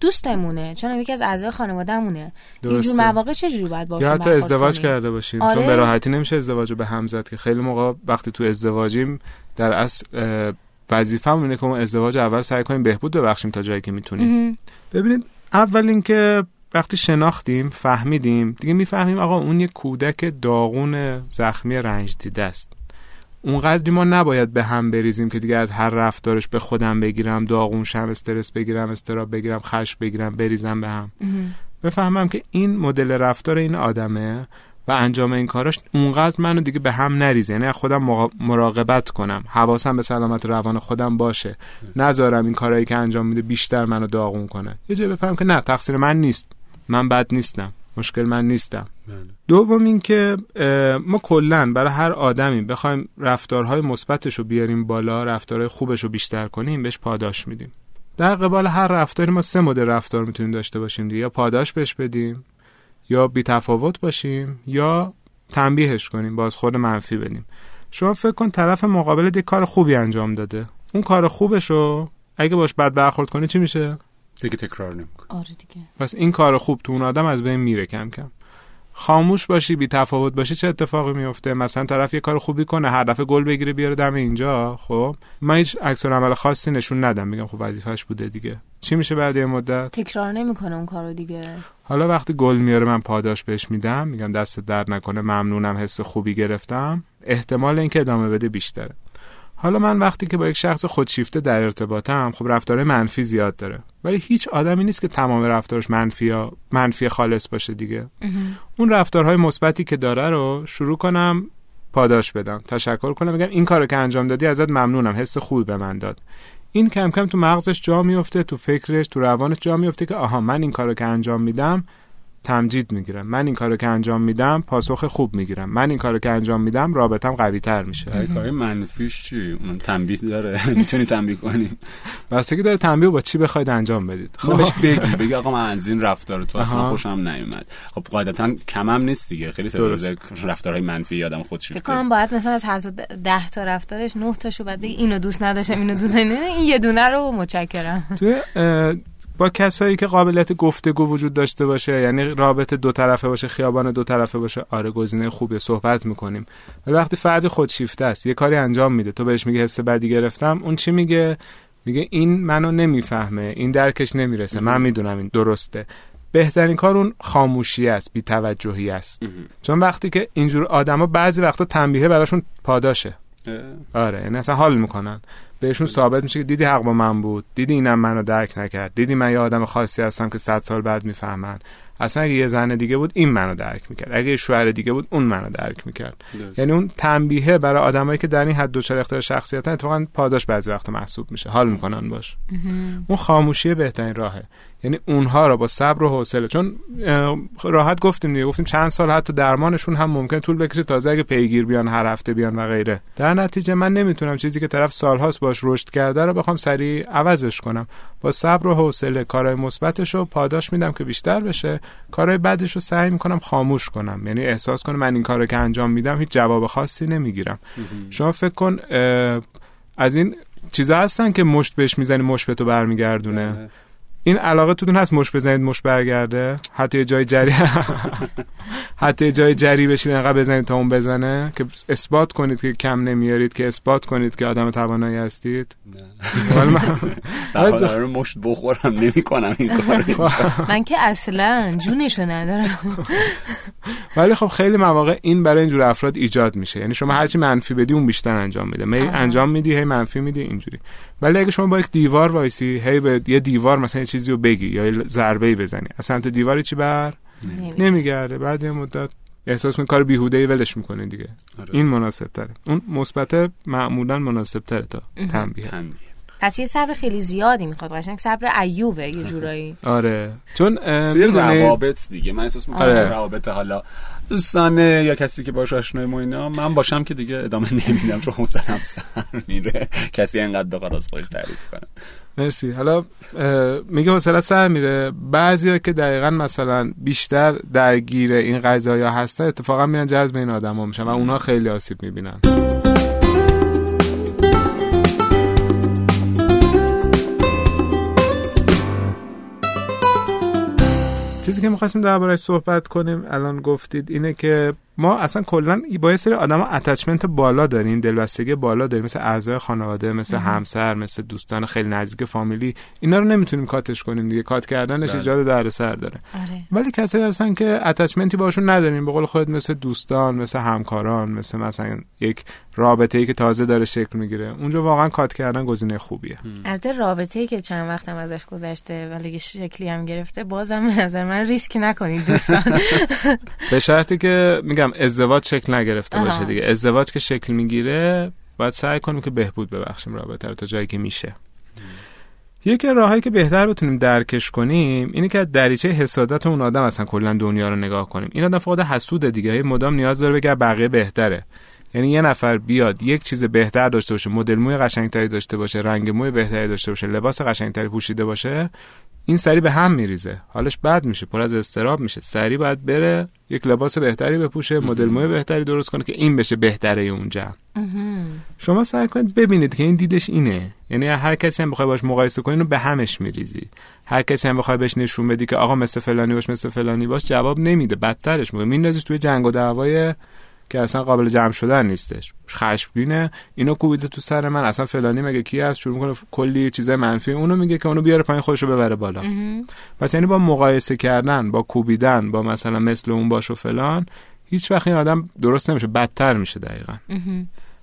دوستمونه چون یکی از اعضای خانوادهمونه. اینجور. مواقع چجوری باید باشه یا حتی ازدواج کرده باشیم. آره. چون به راحتی نمیشه ازدواج رو به هم زد که خیلی موقع وقتی تو ازدواجیم در اصل وظیفه‌مون اینه که اون ازدواج اول سعی کنیم بهبود ببخشیم تا جایی که می‌تونیم. ببینید اول اینکه وقتی شناختیم فهمیدیم دیگه می‌فهمیم آقا اون یه کودک داغون زخمی رنج دیده است. اونقدری ما نباید به هم بریزیم که دیگه از هر رفتارش به خودم بگیرم داغون شم استرس بگیرم استراب بگیرم خشم بگیرم بریزم به هم. بفهمم که این مدل رفتار این آدمه و انجام این کاراش اونقدر منو دیگه به هم نریزه. یعنی خودم مراقبت کنم. حواسم به سلامت روان خودم باشه. نذارم این کارهایی که انجام میده بیشتر منو داغون کنه. یه جایی بفهمم که نه تقصیر من نیست. من بد نیستم. مشکل من نیستم. دوم اینکه ما کلا برای هر آدمی بخوایم رفتارهای مثبتش رو بیاریم بالا رفتارهای خوبش رو بیشتر کنیم بهش پاداش میدیم. در قبال هر رفتاری ما سه مدل رفتار می‌تونیم داشته باشیم دیگه. یا پاداش بهش بدیم یا بی تفاوت باشیم یا تنبیهش کنیم بازخورد منفی بدیم. شما فکر کن طرف مقابل یک کار خوبی انجام داده. اون کار خوبش رو اگه باش بد برخورد کنی چی میشه؟ دیگه تکرار نمی‌کنه. آره دیگه. پس این کار خوب تو اون آدم از بین میره کم کم. خاموش باشی بی تفاوت باشی چه اتفاقی میفته مثلا طرف یه کار خوبی کنه هر دفعه گل بگیره بیاره دم اینجا خب؟ من هیچ عکس عمل خاصی نشون ندم میگم خب وظیفش بوده دیگه. چی میشه بعد یه مدت؟ تکرار نمی‌کنه اون کارو دیگه. حالا وقتی گل میاره من پاداش بهش میدم میگم دست درد نکنه ممنونم حس خوبی گرفتم. احتمال اینکه ادامه بده بیشتره. حالا من وقتی که با یک شخص خودشیفته در ارتباطم خب رفتار منفی زیاد داره. ولی هیچ آدمی نیست که تمام رفتارش منفی یا منفی خالص باشه دیگه. اون رفتارهای مثبتی که داره رو شروع کنم پاداش بدم تشکر کنم بگم این کارو که انجام دادی ازت ممنونم حس خوبی به من داد. این کم کم تو مغزش جا میفته تو فکرش تو روانش جا میفته که آها من این کارو که انجام میدم تمجید می‌گیرم. من این کارو که انجام میدم پاسخ خوب می‌گیرم. من این کارو که انجام میدم رابطم قوی تر میشه کاری منفیش چی؟ اون تنبیه داره. می‌تونی تنبیه کنی. بستگی داره تنبیه با چی بخواید انجام بدید. خب. بهش بگی. بگی آقا من از این رفتار تو اصلا. خوشم نیومد. خب قاعدتا کمم نیست دیگه. خیلی تعداد رفتارهای منفی آدم فکر خودشیفته کنم باید مثلا از هر تا ده تا رفتارش نه تاشو باید بگی اینو دوست نداشتم اینو دوست نداشتم این یه دونه رو متشکرم. اه، با کسایی که قابلیت گفتگو وجود داشته باشه یعنی رابطه دو طرفه باشه خیابان دو طرفه باشه آره گزینه خوبیه صحبت می‌کنیم. ولی وقتی فردی خودشیفته است یه کاری انجام میده تو بهش میگه حس بدی گرفتم اون چی میگه؟ میگه این منو نمی‌فهمه این درکش نمی‌رسه من می‌دونم این درسته. بهترین کار اون خاموشی است بی‌توجهی است. چون وقتی که اینجور آدما بعضی وقتا تنبیه براشون پاداشه. آره یعنی اصلا حال می‌کنن. بهشون ثابت میشه که دیدی حق با من بود دیدی اینم منو درک نکرد دیدی من یه آدم خاصی هستم که صد سال بعد می‌فهمن. اصلا اگه یه زن دیگه بود این منو درک می‌کرد. اگه یه شوهر دیگه بود اون منو درک می‌کرد. یعنی اون تنبیه برای آدمایی که در این حد دچار اختلال شخصیت اتفاقا پاداش بعضی وقت محسوب میشه. حال می‌کنن باش. اون خاموشی بهترین راهه. یعنی اونها را با صبر و حوصله چون راحت گفتیم دیگه گفتیم چند سال حتی درمانشون هم ممکن طول بکشه تازه اگه پیگیر بیان هر هفته بیان و غیره. در نتیجه من نمی‌تونم چیزی که طرف سالهاست باش رشد کرده رو بخوام سریع عوضش کنم. با صبر و حوصله کارهای مثبتش رو پاداش میدم که بیشتر بشه. کارهای بعدش رو سعی می‌کنم خاموش کنم. یعنی احساس کنم من این کارو که انجام میدم هیچ جواب خاصی نمی‌گیرم. شما فکر کن از این چیزا هستن که مشت بهش می‌زنی مشت به تو برمیگردونه این علاقه تون هست مش بزنید مش برگرده؟ حتی جای جری حتی جای جری بشید انقدر بزنید تا اون بزنه؟ که اثبات کنید که کم نمیارید که اثبات کنید که آدم توانایی هستید؟ من رو مشت بخورم نمی کنم این کار من که اصلا جونشو ندارم. ولی خب خیلی مواقع این برای اینجور افراد ایجاد میشه. یعنی شما هرچی منفی بدی اون بیشتر انجام میده. می انجام میدی هی منفی میدی اینجوری. ولی اگه شما با یک دیوار وایسی هی به یه دیوار مثلا یه چیزی رو بگی یا ضربه ای بزنی از سمت دیواری چی بر؟ نمیگرده. بعد یه مدت احساس می کار بیهوده ای ولش می‌کنه دیگه. آره. این مناسب تره اون مثبت معمولا مناسب تره تا تنبیه. پس یه صبر خیلی زیادی می‌خواد قشنگ صبر ایوبه یه جورایی. آره. چون توی روابط دیگه. من احساس می‌کنم آره. روابط حالا دوستانه یا کسی که باش آشنای ما اینا من باشم که دیگه ادامه نمیدم چون حوصله‌ام سر میره. کسی انقدر بخواد از خودش تعریف کنه. مرسی. حالا میگه حوصله سر میره. بعضیا که دقیقا مثلا بیشتر درگیر این قضایا هستن اتفاقا میرن جذب این آدما میشن و اونها خیلی آسیب می‌بینن. چیزی که می‌خواستیم دربارهش صحبت کنیم الان گفتید اینه که ما اصلا کلا با یه سری آدم اتچمنت بالا داریم دلبستگی بالا داریم مثل اعضای خانواده مثل همسر مثل دوستان خیلی نزدیک فامیلی. اینا رو نمی‌تونیم کاتش کنیم دیگه. کات کردنش بله. ایجاد دردسر داره. آره. ولی کسایی هستن که اتچمنتی باشون نداریم. به قول خودت مثل دوستان مثل همکاران مثل مثلا یک رابطه ای که تازه داره شکل می‌گیره. اونجا واقعا کات کردن گزینه خوبیه. البته رابطه ای که چند وقتم ازش گذشته ولی شکلی هم گرفته بازم نظر من ریسک نکنید دوستان. به شرطی که میگم ازدواج شکل نگرفته باشه دیگه. ازدواج که شکل می‌گیره باید سعی کنیم که بهبود ببخشیم رابطه رو تا جایی که میشه. یکی راهایی که بهتر بتونیم درکش کنیم اینه که دریچه حسادت اون آدم اصلا کلا دنیا رو نگاه کنیم. این آدم فقط حسود دیگه. مدام نیاز داره بگه بقیه بهتره. یعنی یه نفر بیاد یک چیز بهتر داشته باشه مدل موی قشنگتری داشته باشه رنگ موی بهتری داشته باشه لباس قشنگتری پوشیده باشه این سری به هم میریزه. حالش بد میشه پر از استراب میشه. سری باید بره یک لباس بهتری بپوشه مدل موی بهتری درست کنه که این بشه بهتره اونجا شما سعی کنید ببینید که این دیدش اینه. یعنی هر کسی هم بخوای باش مقایسه کنین رو به همش میریزی. هر کسی هم بخوای بهش نشون بدی که آقا مثل فلانی باش مثل فلانی باش جواب نمیده. بدترش میگه میندازیش توی جنگ و دعوای که اصلا قابل جمع شدن نیستش. خشمگینه. اینو کوبیده تو سر من. اصلا فلانی مگه کی هست؟ شروع می‌کنه کلی چیزای منفی. اونو میگه که اونو بیاره پایین خودشو ببره بالا. پس یعنی با مقایسه کردن با کوبیدن با مثلا مثل اون باش و فلان هیچ وقت این آدم درست نمیشه. بدتر میشه دقیقا.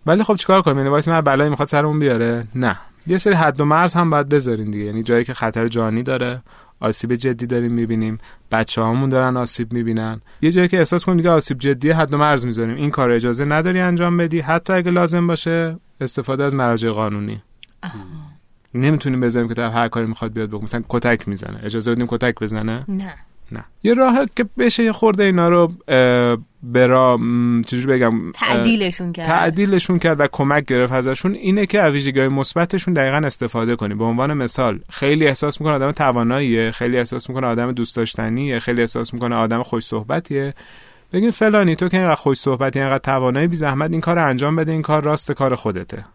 ولی خب چیکار کنیم؟ یعنی واسه من بلایی می‌خواد سرمون بیاره؟ نه. یه سری حد و مرز هم باید بذارین دیگه. یعنی جایی که خطر جانی داره. آسیب جدی داریم می‌بینیم. بچه هامون دارن آسیب می‌بینن. یه جایی که احساس کنیم دیگه آسیب جدی حد و مرز می‌ذاریم. این کار اجازه نداری انجام بدی. حتی اگه لازم باشه استفاده از مراجع قانونی. نمی‌تونیم بذاریم که طرف هر کاری می‌خواد بیاد بگم مثلا کتک می‌زنه. اجازه بدیم کتک بزنه؟ نه. نه. یه راه که بشه یه خورده اینا رو برا چجور بگم تعدیلشون کرد. تعدیلشون کرد و کمک گرفت ازشون اینه که از ویژگی مثبتشون دقیقا استفاده کنی به عنوان مثال خیلی احساس می‌کنه آدم تواناییه خیلی احساس می‌کنه آدم دوست داشتنیه خیلی احساس می‌کنه آدم خوش صحبتیه بگین فلانی تو که اینقدر خوش صحبتی اینقدر توانایی بی زحمت این کار رو انجام بده این کار راست کار خودته.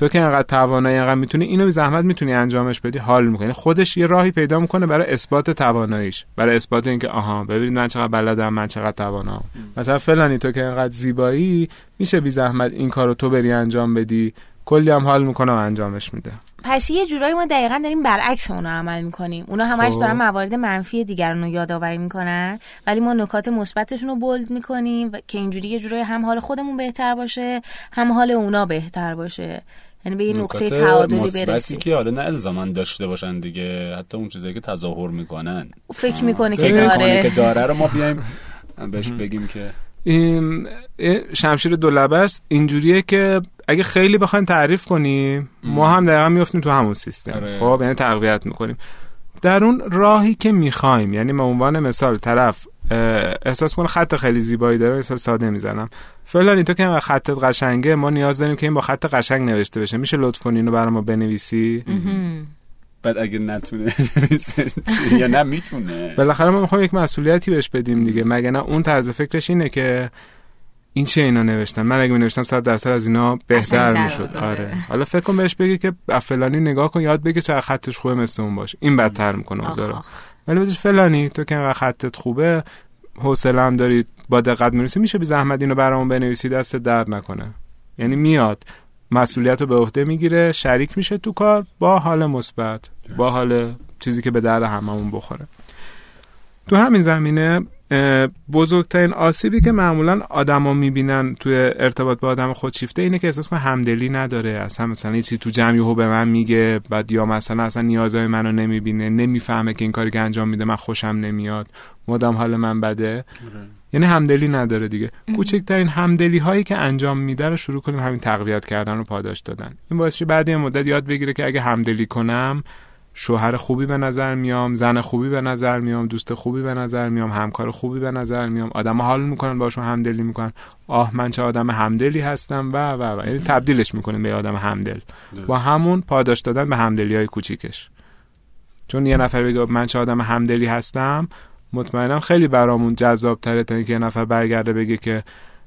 تو که انقدر توانایی انقدر می‌تونی اینو بی زحمت می‌تونی انجامش بدی حال می‌کنی. خودش یه راهی پیدا می‌کنه برای اثبات تواناییش. برای اثبات اینکه آها ببینید من چقدر بلدم من چقدر توانام. مثلا فلانی تو که انقدر زیبایی میشه بی زحمت این کارو تو بری انجام بدی. کلی هم حال می‌کنه و انجامش میده. پس یه جورایی ما دقیقا داریم برعکس اونا عمل می‌کنیم. اونا همش خب. دارن موارد منفی دیگران رو یادآوری می‌کنن ولی ما نکات مثبتشون رو بولد می‌کنیم که اینجوری یه جورایی هم حال خودمون بهتر باشه هم حال اونا بهتر باشه. یعنی به یه نقطه تعادلی مثبتی برسیم که حالا نه الزامان داشته باشن دیگه حتی اون چیزایی که تظاهر می‌کنن. فکر می‌کنه که فکر داره. که داره رو ما بیایم بهش بگیم که. این شمشیر دولبه است. اینجوریه که اگه خیلی بخوایم تعریف کنیم ما هم دقیقا میفتیم تو همون سیستم. آره. خب یعنی تقویت می‌کنیم. در اون راهی که می‌خوایم یعنی به عنوان مثال طرف احساس کنه خط خیلی زیبایی داره مثال ساده می‌زنم. فلانی تو که خطت قشنگه ما نیاز داریم که این با خط قشنگ نوشته بشه. میشه لطف کنی اینو برای ما بنویسی؟ بعد اگه نتونه یا نه می‌تونه. بالاخره ما می‌خوایم یک مسئولیتی بهش بدیم دیگه. مگه نه اون طرز فکرش اینه که این چه اینا نوشتن؟ من اگه می نوشتم صد درصد از اینا بهتر می‌شد. آره. آره. حالا فکر کن بهش بگی که فلانی نگاه کن یاد بگی چقدر خطش خوبه مثل اون باشه. این بدتر می‌کنه اوضاع. ولی بهش فلانی تو که انقدر خطت خوبه حوصله هم داری با دقت می‌نویسی میشه بی زحمت اینو برامون بنویسی دست درد نکنه. یعنی میاد مسئولیت رو به عهده می‌گیره شریک میشه تو کار با حال مثبت با حال چیزی که به درد هممون بخوره. تو همین زمینه بزرگترین آسیبی که معمولا آدما می‌بینن توی ارتباط با آدم خودشیفته اینه که احساس کنه همدلی نداره. اصلا مثلا یه چیزی تو جمع یهو به من میگه بعد یا مثلا اصلا نیازهای منو نمی‌بینه نمی‌فهمه که این کاری که انجام میده من خوشم نمیاد. مدام حال من بده. یعنی همدلی نداره دیگه. کوچکترین همدلی هایی که انجام میده رو شروع کنیم همین تقویت کردن و پاداش دادن. این باعث بعد یه مدت یاد بگیره که اگه همدلی کنم شوهر خوبی به نظر میام زن خوبی به نظر میام دوست خوبی به نظر میام همکار خوبی به نظر میام. آدم حال می‌کنن باشون همدلی می‌کنن. آه من چه آدم همدلی هستم. و و و. یعنی تبدیلش می‌کنیم به آدم همدل. با همون پاداش دادن به همدلی های کوچیکش. چون یه نفر بگه من چه آدم همدلی هستم مطمئنم خیلی برامون جذاب تره تا اینکه یه نفر برگرده بگه که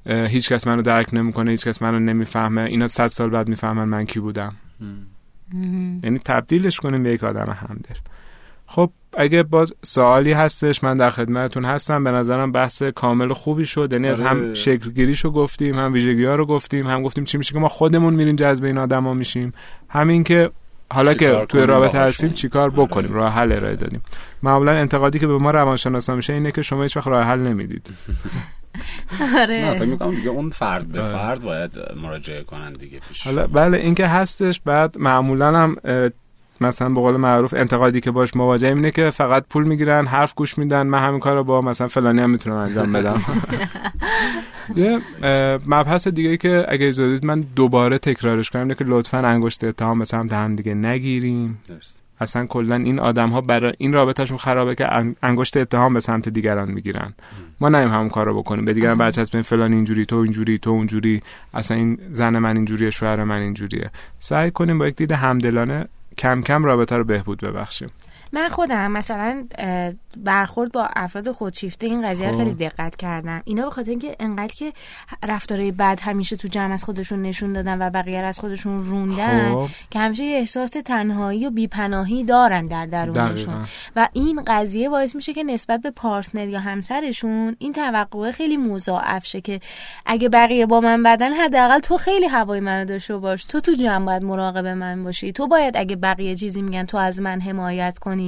اه، هیچ کس منو درک نمی‌کنه هیچ کس منو نمی‌فهمه. اینا صد سال بعد می‌فهمن من کی بودم. یعنی تبدیلش کنیم به یک آدم همدل. خب اگه باز سوالی هستش من در خدمتتون هستم. به نظرم بحث کامل و خوبی شد. یعنی از آره. هم شکلگیریشو گفتیم هم ویژگی ها رو گفتیم هم گفتیم چی میشه که ما خودمون میریم جذب این آدما میشیم. همین که حالا که توی رابطه. هستیم چیکار بکنیم؟ آره. راه حل ارائه دادیم. معمولا انتقادی که به ما روانشناسا میشه اینه که شما هیچ وقت راه حل نمی‌دید. نه فکر آره می‌کنم دیگه اون فرد به آره. فرد باید مراجعه کنن دیگه پیش حالا بله این که هستش بعد معمولا هم مثلا به قول معروف انتقادی که باش مواجهیم اینه که فقط پول می‌گیرن حرف گوش میدن من همین کار رو با مثلا فلانی هم می‌تونم انجام بدم یه مبحث دیگه ای که اگه اجازه بدید من دوباره تکرارش کنم اینه که لطفا انگشت اتهام به سمت هم دیگه نگیریم درست. اصلا کلا این آدم ها برای این رابطهشون خرابه که ان- انگشت اتهام به سمت دیگران می‌گیرن. ما نیم همون کار رو بکنیم. به دیگران برچسبیم فلان اینجوری تو اینجوری تو اونجوری. اصلا این زن من اینجوریه شوهر من اینجوریه. سعی کنیم با یک دید همدلانه کم کم رابطه رو بهبود ببخشیم. من خودم مثلا برخورد با افراد خودشیفته این قضیه خب. خیلی دقت کردم اینا به خاطر اینکه انقدر که رفتارهای بد همیشه تو جمع از خودشون نشون دادن و بقیه از خودشون روندن خب. که همیشه یه احساس تنهایی و بیپناهی دارن در درونشون. و این قضیه باعث میشه که نسبت به partner یا همسرشون این توقع خیلی مضاعف شه که اگه بقیه با من بدن حداقل تو خیلی هوای منو داشته باش تو تو جمع باید مراقب من باشی تو باید اگه بقیه چیزی میگن تو از من حمایت کنی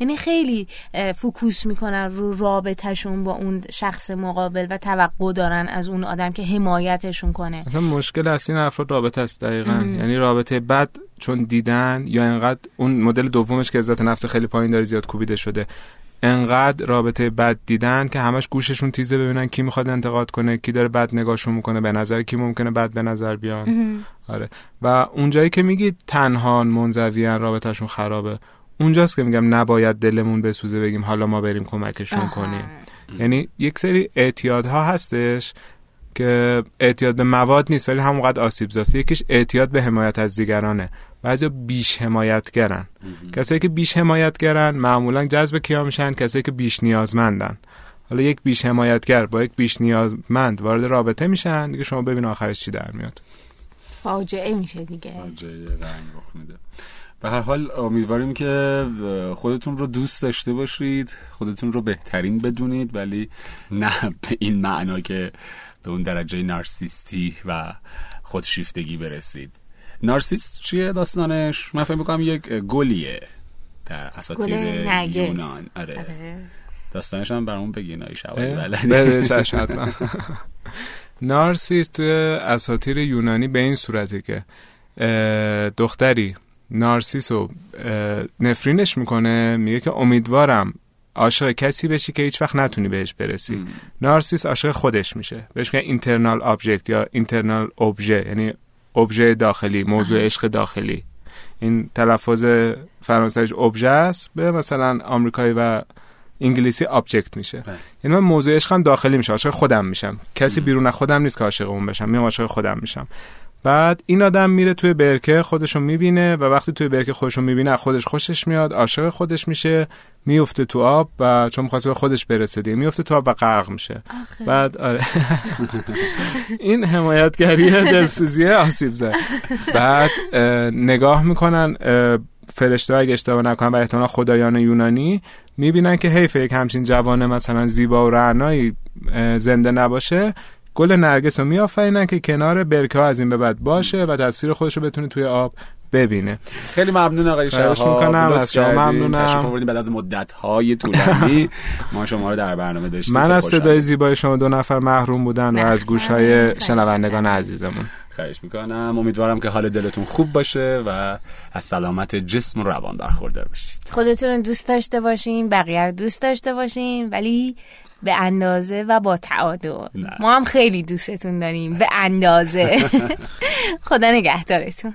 یعنی خیلی focus می‌کنن رو رابطهشون با اون شخص مقابل و توقع دارن از اون آدم که حمایتشون کنه. اصلا مشکل اصلی این افراد رابطه است دقیقا. یعنی رابطه بد چون دیدن یا انقدر اون مدل دومش که عزت نفس خیلی پایین داره زیاد کوبیده شده. انقدر رابطه بد دیدن که همش گوششون تیزه ببینن کی می‌خواد انتقاد کنه کی داره بد نگاهشون می‌کنه به نظر کی ممکنه بد به نظر بیان. آره. و اونجایی که میگید تنهان منزویان رابطهشون خرابه. اونجاست که میگم نباید دلمون بسوزه بگیم حالا ما بریم کمکشون آها. کنیم. یعنی یک سری اعتیادها هستش که اعتیاد به مواد نیست ولی همونقدر آسیب زاست. یکیش اعتیاد به حمایت از دیگرانه. بعضی بیش حمایتگرن. کسایی که بیش حمایتگرن معمولا جذب کیا میشن؟ کسایی که بیش نیازمندن. حالا یک بیش حمایتگر با یک بیش نیازمند وارد رابطه میشن دیگه شما ببین آخرش چی در میاد. فاجعه میشه دیگه. جای رنگ رخ میده. به هر حال امیدواریم که خودتون رو دوست داشته باشید خودتون رو بهترین بدونید ولی نه به این معنا که به اون درجه نارسیستی و خودشیفتگی برسید. نارسیس چیه داستانش؟ من فکر می‌کنم یک گلیه در اساطیر. یونان. آره. آره. داستانش هم برامون بگین آی؟ بلدی بله. چشم حتما. نارسیس توی اساطیر یونانی به این صورته که دختری نارسیس اه، نفرینش می‌کنه میگه که امیدوارم عاشق کسی بشی که هیچ وقت نتونی بهش برسی. نارسیس عاشق خودش میشه. بهش میگن internal object یا internal اوبژه یعنی اوبژه داخلی موضوع عشق داخلی. این تلفظ فرانسویش اوبژه است به مثلا آمریکایی و انگلیسی object میشه. بله. یعنی من موضوع عشقم داخلی میشه عاشق خودم میشم. کسی بیرون از خودم نیست که عاشق اون بشم میام عاشق خودم میشم. بعد این آدم میره توی برکه خودشو می‌بینه و وقتی توی برکه خودشو می‌بینه خودش خوشش میاد عاشق خودش میشه میفته تو آب و چون می‌خواسته به خودش برسه دیگه میفته تو آب و غرق میشه. بعد آره. این حمایتگری دلسوزی آسیب زد. بعد اه، نگاه می‌کنن فرشته اگه اشتباه نکنم و احتمالا خدایان یونانی می‌بینن که حیف یک همچین جوانه مثلا زیبا و رعنایی زنده نباشه. گل نرگس رو میآفرینن که کنار برکه ها از این به بعد باشه و تصویر خودش رو بتونه توی آب ببینه خیلی ممنون آقای شهاب می‌کنم. از شما. ممنونم. بعد از مدت های طولانی ما شما رو در برنامه داشتیم من از صدای زیبای شما دو نفر محروم بودن و از گوش های شنوندگان. عزیزمون خواهش می‌کنم امیدوارم که حال دلتون خوب باشه و از سلامت جسم و روان برخوردار باشید خودتون رو دوست داشته باشین بقیه رو دوست داشته باشین ولی به اندازه و با تعادل. نه. ما هم خیلی دوستتون داریم. به اندازه. خدا نگهدارتون.